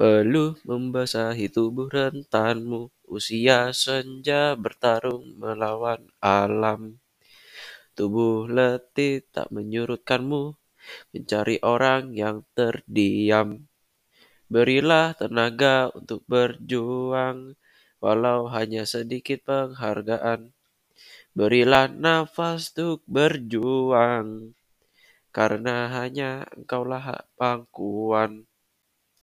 Peluh membasahi tubuh rentanmu, usia senja bertarung melawan alam. Tubuh letih tak menyurutkanmu mencari orang yang terdiam. Berilah tenaga untuk berjuang, walau hanya sedikit penghargaan. Berilah nafas untuk berjuang, karena hanya engkaulah pangkuan.